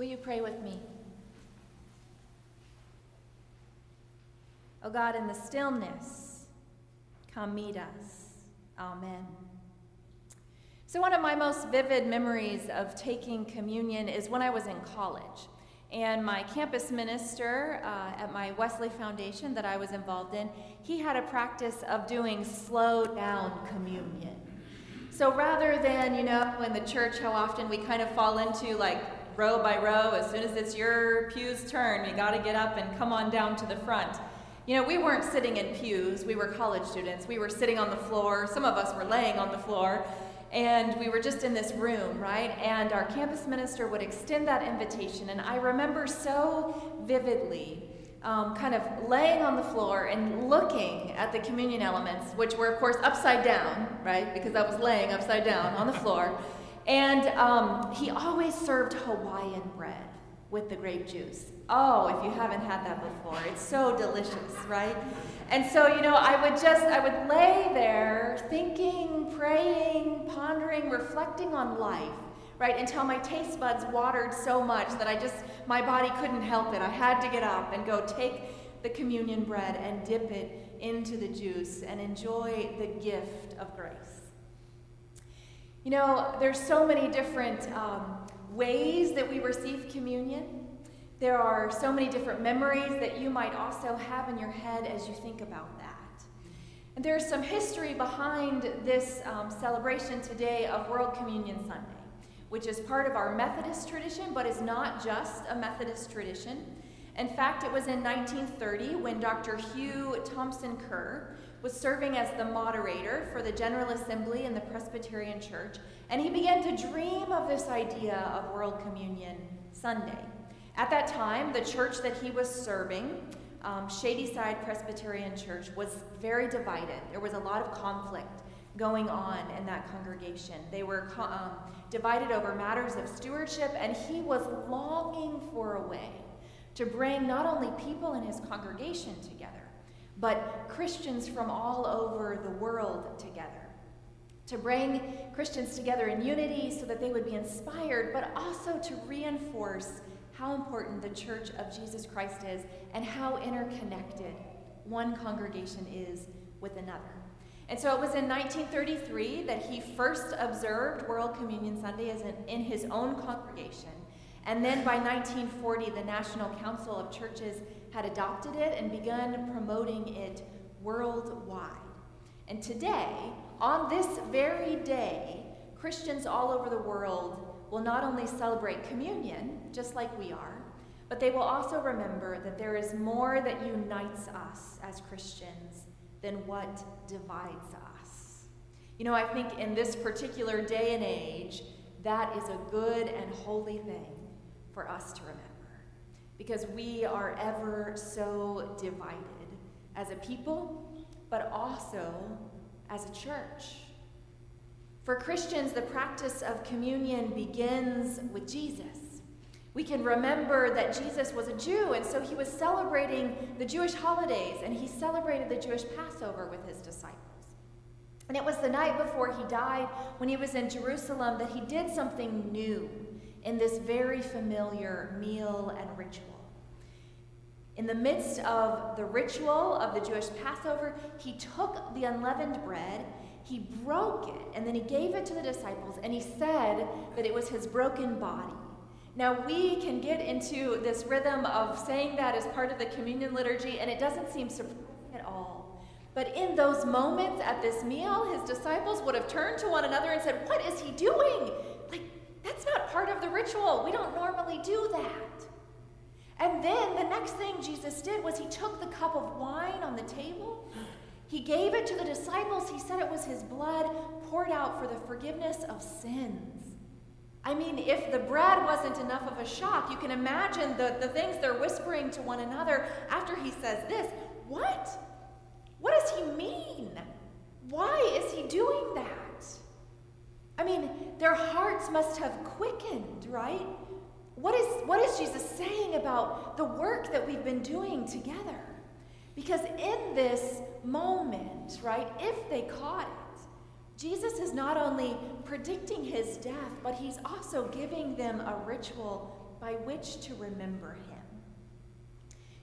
Will you pray with me? Oh God, in the stillness, come meet us. Amen. So, one of my most vivid memories of taking communion is when I was in college. And my campus minister uh, at my Wesley Foundation that I was involved in, he had a practice of doing slow down communion. So rather than, you know, in the church, how often we kind of fall into like row by row, as soon as it's your pew's turn, you got to get up and come on down to the front. You know, we weren't sitting in pews, we were college students. We were sitting on the floor, some of us were laying on the floor, and we were just in this room, right? And our campus minister would extend that invitation, and I remember so vividly um, kind of laying on the floor and looking at the communion elements, which were, of course, upside down, right? Because I was laying upside down on the floor. And um, he always served Hawaiian bread with the grape juice. Oh, if you haven't had that before, it's so delicious, right? And so, you know, I would just, I would lay there thinking, praying, pondering, reflecting on life, right? Until my taste buds watered so much that I just, my body couldn't help it. I had to get up and go take the communion bread and dip it into the juice and enjoy the gift of grace. You know, there's so many different um, ways that we receive communion. There are so many different memories that you might also have in your head as you think about that. And there's some history behind this um, celebration today of World Communion Sunday, which is part of our Methodist tradition, but is not just a Methodist tradition. In fact, it was in 1930 when Dr. Hugh Thompson Kerr was serving as the moderator for the General Assembly in the Presbyterian Church, and he began to dream of this idea of World Communion Sunday. At that time, the church that he was serving, um, Shadyside Presbyterian Church, was very divided. There was a lot of conflict going on in that congregation. They were um, divided over matters of stewardship, and he was longing for a way to bring not only people in his congregation together, but Christians from all over the world together. To bring Christians together in unity so that they would be inspired, but also to reinforce how important the church of Jesus Christ is and how interconnected one congregation is with another. And so it was in 1933 that he first observed World Communion Sunday as an, in his own congregation. And then by 1940, the National Council of Churches had adopted it and begun promoting it worldwide. And today, on this very day, Christians all over the world will not only celebrate communion, just like we are, but they will also remember that there is more that unites us as Christians than what divides us. You know, I think in this particular day and age, that is a good and holy thing for us to remember because we are ever so divided as a people, but also as a church. For Christians, the practice of communion begins with Jesus. We can remember that Jesus was a Jew, and so he was celebrating the Jewish holidays, and he celebrated the Jewish Passover with his disciples. And it was the night before he died, when he was in Jerusalem, that he did something new in this very familiar meal and ritual. In the midst of the ritual of the Jewish Passover, he took the unleavened bread he broke it and then he gave it to the disciples and he said that it was his broken body. Now, we can get into this rhythm of saying that as part of the communion liturgy, and it doesn't seem surprising at all. But in those moments at this meal, his disciples would have turned to one another and said, What is he doing? That's not part of the ritual. We don't normally do that. And then the next thing Jesus did was he took the cup of wine on the table he gave it to the disciples. He said it was his blood poured out for the forgiveness of sins. I mean, if the bread wasn't enough of a shock, you can imagine the, the things they're whispering to one another after he says this. What? What does he mean? Why is he doing that? I mean, their hearts must have quickened, right? What is, what is Jesus saying about the work that we've been doing together? Because in this moment, right, if they caught it, Jesus is not only predicting his death, but he's also giving them a ritual by which to remember him.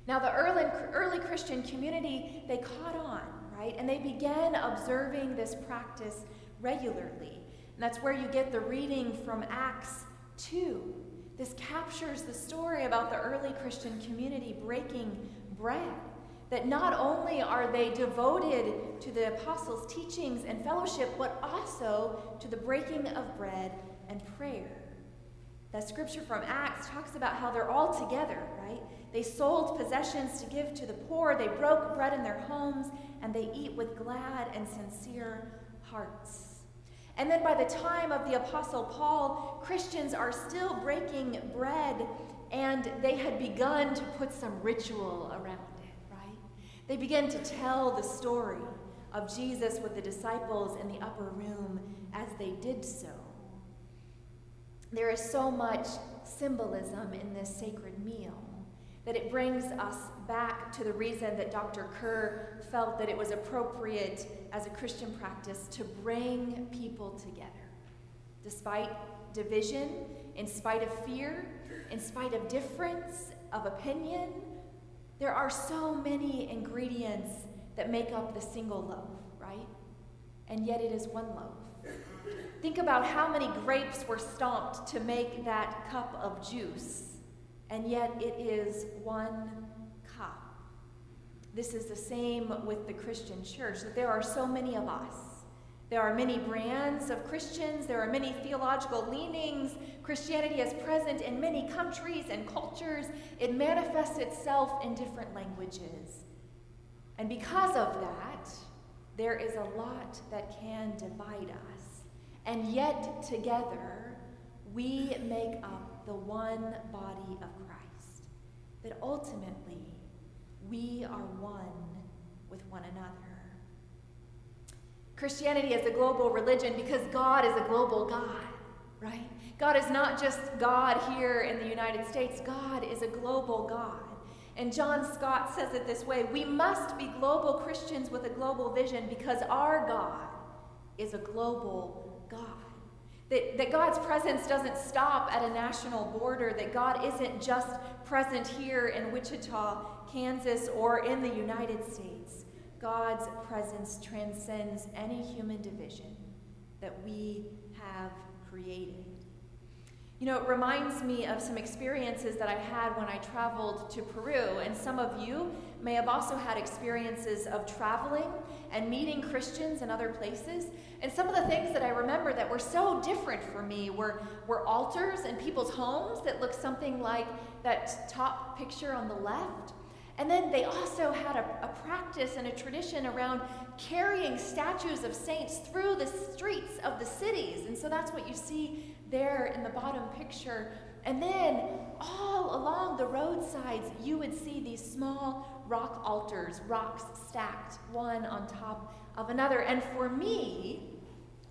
Now, the early, early Christian community, they caught on, right? And they began observing this practice regularly. And that's where you get the reading from Acts 2. This captures the story about the early Christian community breaking bread. That not only are they devoted to the apostles' teachings and fellowship, but also to the breaking of bread and prayer. That scripture from Acts talks about how they're all together, right? They sold possessions to give to the poor, they broke bread in their homes, and they eat with glad and sincere hearts. And then by the time of the Apostle Paul, Christians are still breaking bread, and they had begun to put some ritual around it, right? They begin to tell the story of Jesus with the disciples in the upper room as they did so. There is so much symbolism in this sacred meal that it brings us back to the reason that Dr. Kerr felt that it was appropriate as a Christian practice to bring people together. Despite division, in spite of fear, in spite of difference of opinion, there are so many ingredients that make up the single loaf, right? And yet it is one loaf. Think about how many grapes were stomped to make that cup of juice and yet it is one cup. This is the same with the Christian church, that there are so many of us. There are many brands of Christians, there are many theological leanings. Christianity is present in many countries and cultures. It manifests itself in different languages. And because of that, there is a lot that can divide us. And yet, together, we make up the one body of Christ, that ultimately we are one with one another. Christianity is a global religion because God is a global God, right? God is not just God here in the United States, God is a global God. And John Stott says it this way We must be global Christians with a global vision because our God is a global God. That, that God's presence doesn't stop at a national border, that God isn't just present here in Wichita, Kansas, or in the United States. God's presence transcends any human division that we have created. You know, it reminds me of some experiences that I had when I traveled to Peru, and some of you may have also had experiences of traveling and meeting Christians in other places. And some of the things that I remember that were so different for me were, were altars in people's homes that looked something like that top picture on the left. And then they also had a, a practice and a tradition around carrying statues of saints through the streets of the cities. And so that's what you see there in the bottom picture. And then all along the roadsides, you would see these small rock altars, rocks stacked one on top of another. And for me,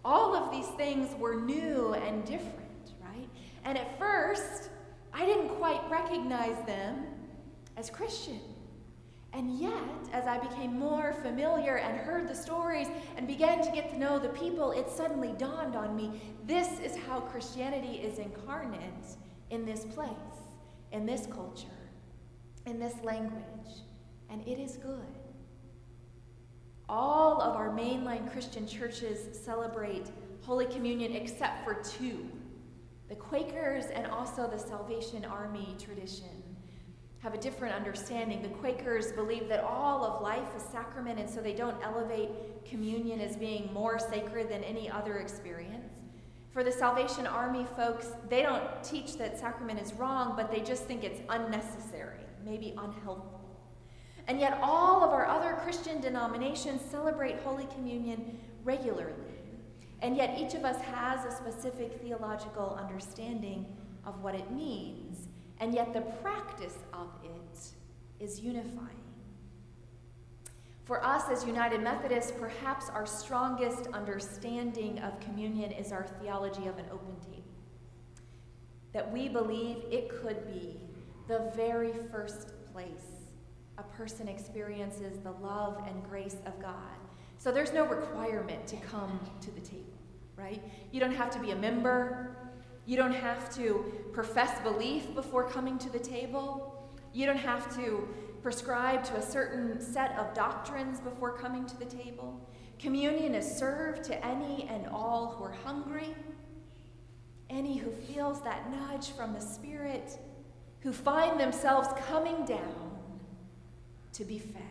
all of these things were new and different, right? And at first, I didn't quite recognize them as Christian. And yet, as I became more familiar and heard the stories and began to get to know the people, it suddenly dawned on me this is how Christianity is incarnate in this place, in this culture, in this language. And it is good. All of our mainline Christian churches celebrate Holy Communion except for two the Quakers and also the Salvation Army tradition have a different understanding. The Quakers believe that all of life is sacrament, and so they don't elevate communion as being more sacred than any other experience. For the Salvation Army folks, they don't teach that sacrament is wrong, but they just think it's unnecessary, maybe unhelpful. And yet, all of our other Christian denominations celebrate Holy Communion regularly. And yet, each of us has a specific theological understanding of what it means and yet the practice of it is unifying. For us as United Methodists, perhaps our strongest understanding of communion is our theology of an open table. That we believe it could be the very first place a person experiences the love and grace of God. So there's no requirement to come to the table, right? You don't have to be a member. You don't have to profess belief before coming to the table. You don't have to prescribe to a certain set of doctrines before coming to the table. Communion is served to any and all who are hungry, any who feels that nudge from the Spirit, who find themselves coming down to be fed.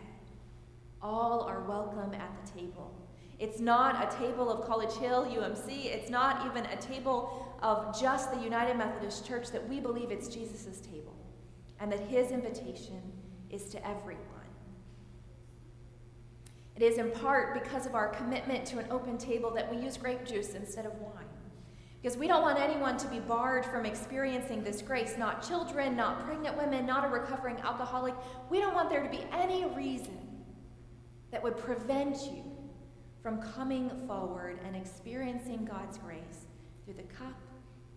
All are welcome at the table. It's not a table of College Hill, UMC. It's not even a table of just the United Methodist Church that we believe it's Jesus' table and that his invitation is to everyone. It is in part because of our commitment to an open table that we use grape juice instead of wine. Because we don't want anyone to be barred from experiencing this grace, not children, not pregnant women, not a recovering alcoholic. We don't want there to be any reason that would prevent you from coming forward and experiencing God's grace through the cup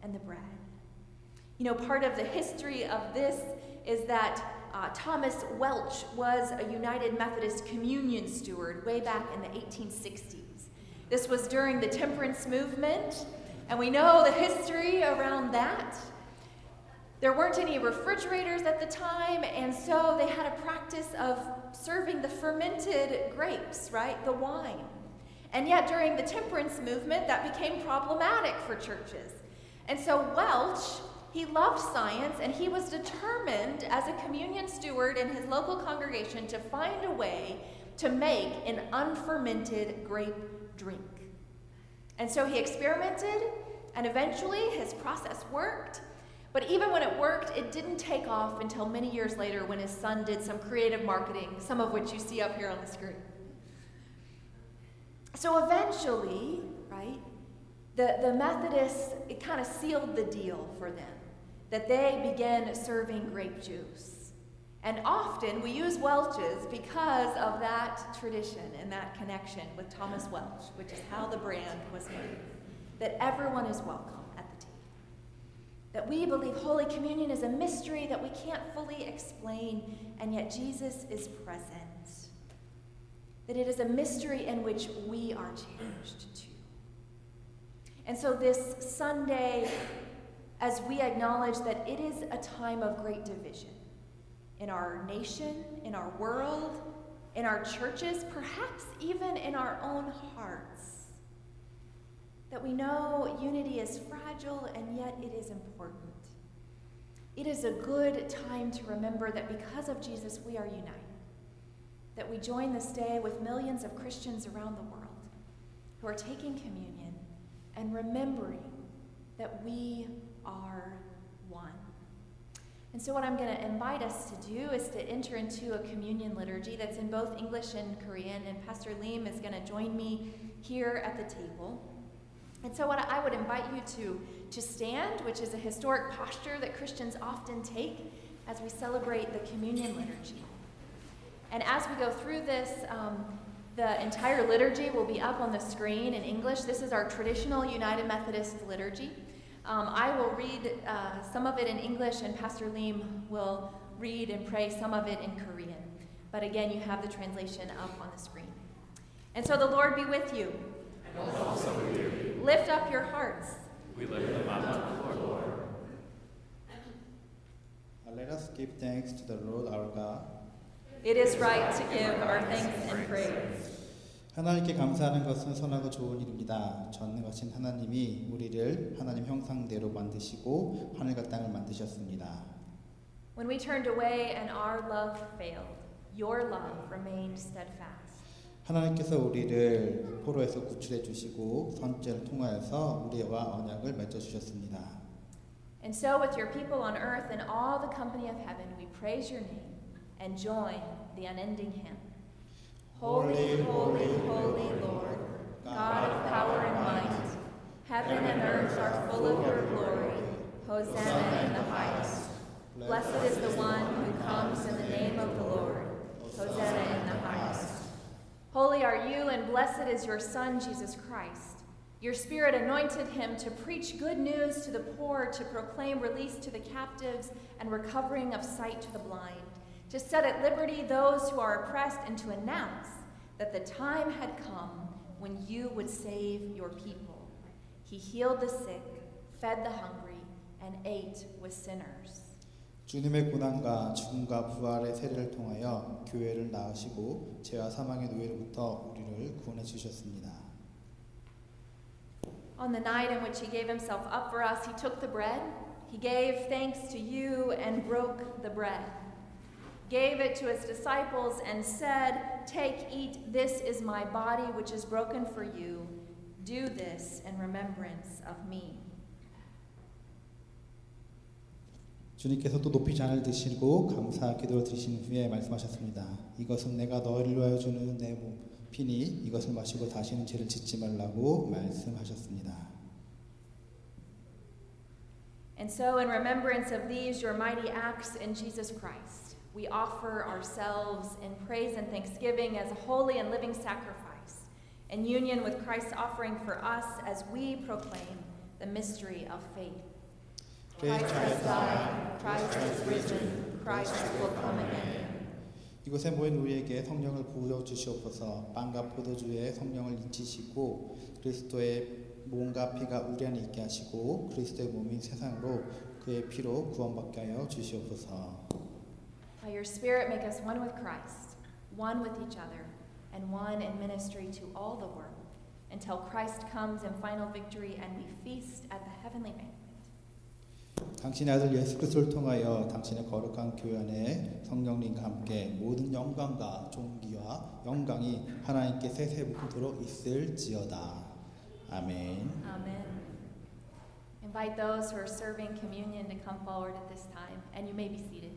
and the bread. You know, part of the history of this is that uh, Thomas Welch was a United Methodist communion steward way back in the 1860s. This was during the temperance movement, and we know the history around that. There weren't any refrigerators at the time, and so they had a practice of serving the fermented grapes, right? The wine. And yet, during the temperance movement, that became problematic for churches. And so, Welch, he loved science, and he was determined as a communion steward in his local congregation to find a way to make an unfermented grape drink. And so he experimented, and eventually his process worked. But even when it worked, it didn't take off until many years later when his son did some creative marketing, some of which you see up here on the screen. So eventually, right, the, the Methodists, it kind of sealed the deal for them that they began serving grape juice. And often we use Welch's because of that tradition and that connection with Thomas Welch, which is how the brand was made. That everyone is welcome at the table. That we believe Holy Communion is a mystery that we can't fully explain, and yet Jesus is present that it is a mystery in which we are changed too. And so this Sunday, as we acknowledge that it is a time of great division in our nation, in our world, in our churches, perhaps even in our own hearts, that we know unity is fragile and yet it is important. It is a good time to remember that because of Jesus, we are united that we join this day with millions of Christians around the world who are taking communion and remembering that we are one. And so, what I'm going to invite us to do is to enter into a communion liturgy that's in both English and Korean, and Pastor Lim is going to join me here at the table. And so, what I would invite you to, to stand, which is a historic posture that Christians often take as we celebrate the communion liturgy. And as we go through this, um, the entire liturgy will be up on the screen in English. This is our traditional United Methodist liturgy. Um, I will read uh, some of it in English, and Pastor Lim will read and pray some of it in Korean. But again, you have the translation up on the screen. And so the Lord be with you. And also with you. Lift up your hearts. We lift them up to the Lord. Let us give thanks to the Lord our God. It is right to give our thanks and praise. 하나님께 감사하는 것은 선하고 좋은 일입니다. 전능하신 하나님이 우리를 하나님 형상대로 만드시고 하늘과 땅을 만드셨습니다. When we turned away and our love failed, your love remained steadfast. 하나님께서 우리를 포로에서 구출해 주시고 선죄를 통하여서 우리와 언약을 맺어 주셨습니다. And so with your people on earth and all the company of heaven, we praise your name and join the unending hymn. Holy, holy, holy Lord, God of power and might, heaven and earth are full of your glory. Hosanna in the highest. Blessed is the one who comes in the name of the Lord. Hosanna in the highest. Holy are you, and blessed is your Son, Jesus Christ. Your Spirit anointed him to preach good news to the poor, to proclaim release to the captives, and recovering of sight to the blind to set at liberty those who are oppressed, and to announce that the time had come when you would save your people. He healed the sick, fed the hungry, and ate with sinners. 주님의 고난과 죽음과 부활의 세례를 통하여 교회를 낳으시고 죄와 사망의 노예로부터 우리를 구원해 주셨습니다. On the night in which he gave himself up for us, he took the bread, he gave thanks to you, and broke the bread. Gave it to his disciples and said, Take, eat, this is my body which is broken for you. Do this in remembrance of me. 주님께서 또 높이 잔을 드시고 감사 기도를 드리신 후에 말씀하셨습니다. 이것은 내가 너희를 위하여 주는 내 몸, 피니 이것을 마시고 다시는 죄를 짓지 말라고 말씀하셨습니다. And so, in remembrance of these, your mighty acts in Jesus Christ, We offer ourselves in praise and thanksgiving as a holy and living sacrifice, in union with Christ's offering for us as we proclaim the mystery of faith. Christ has died, Christ has risen, Christ will come again. 이곳에 모인 우리에게 성령을 부어 주시옵소서. 빵과 포도주에 성령을 잊히시고 그리스도의 몸과 피가 우리 안에 있게 하시고 그리스도의 몸인 세상으로 그의 피로 구원받게 하여 주시옵소서. By your Spirit, make us one with Christ, one with each other, and one in ministry to all the world, until Christ comes in final victory and we feast at the heavenly banquet. 당신의 아들 예수 그리스도를 통하여 당신의 거룩한 교회 안에 성령님과 함께 모든 영광과 존귀와 영광이 하나님께 세세무토록 있을지어다. 아멘. Amen. Invite those who are serving communion to come forward at this time, and you may be seated.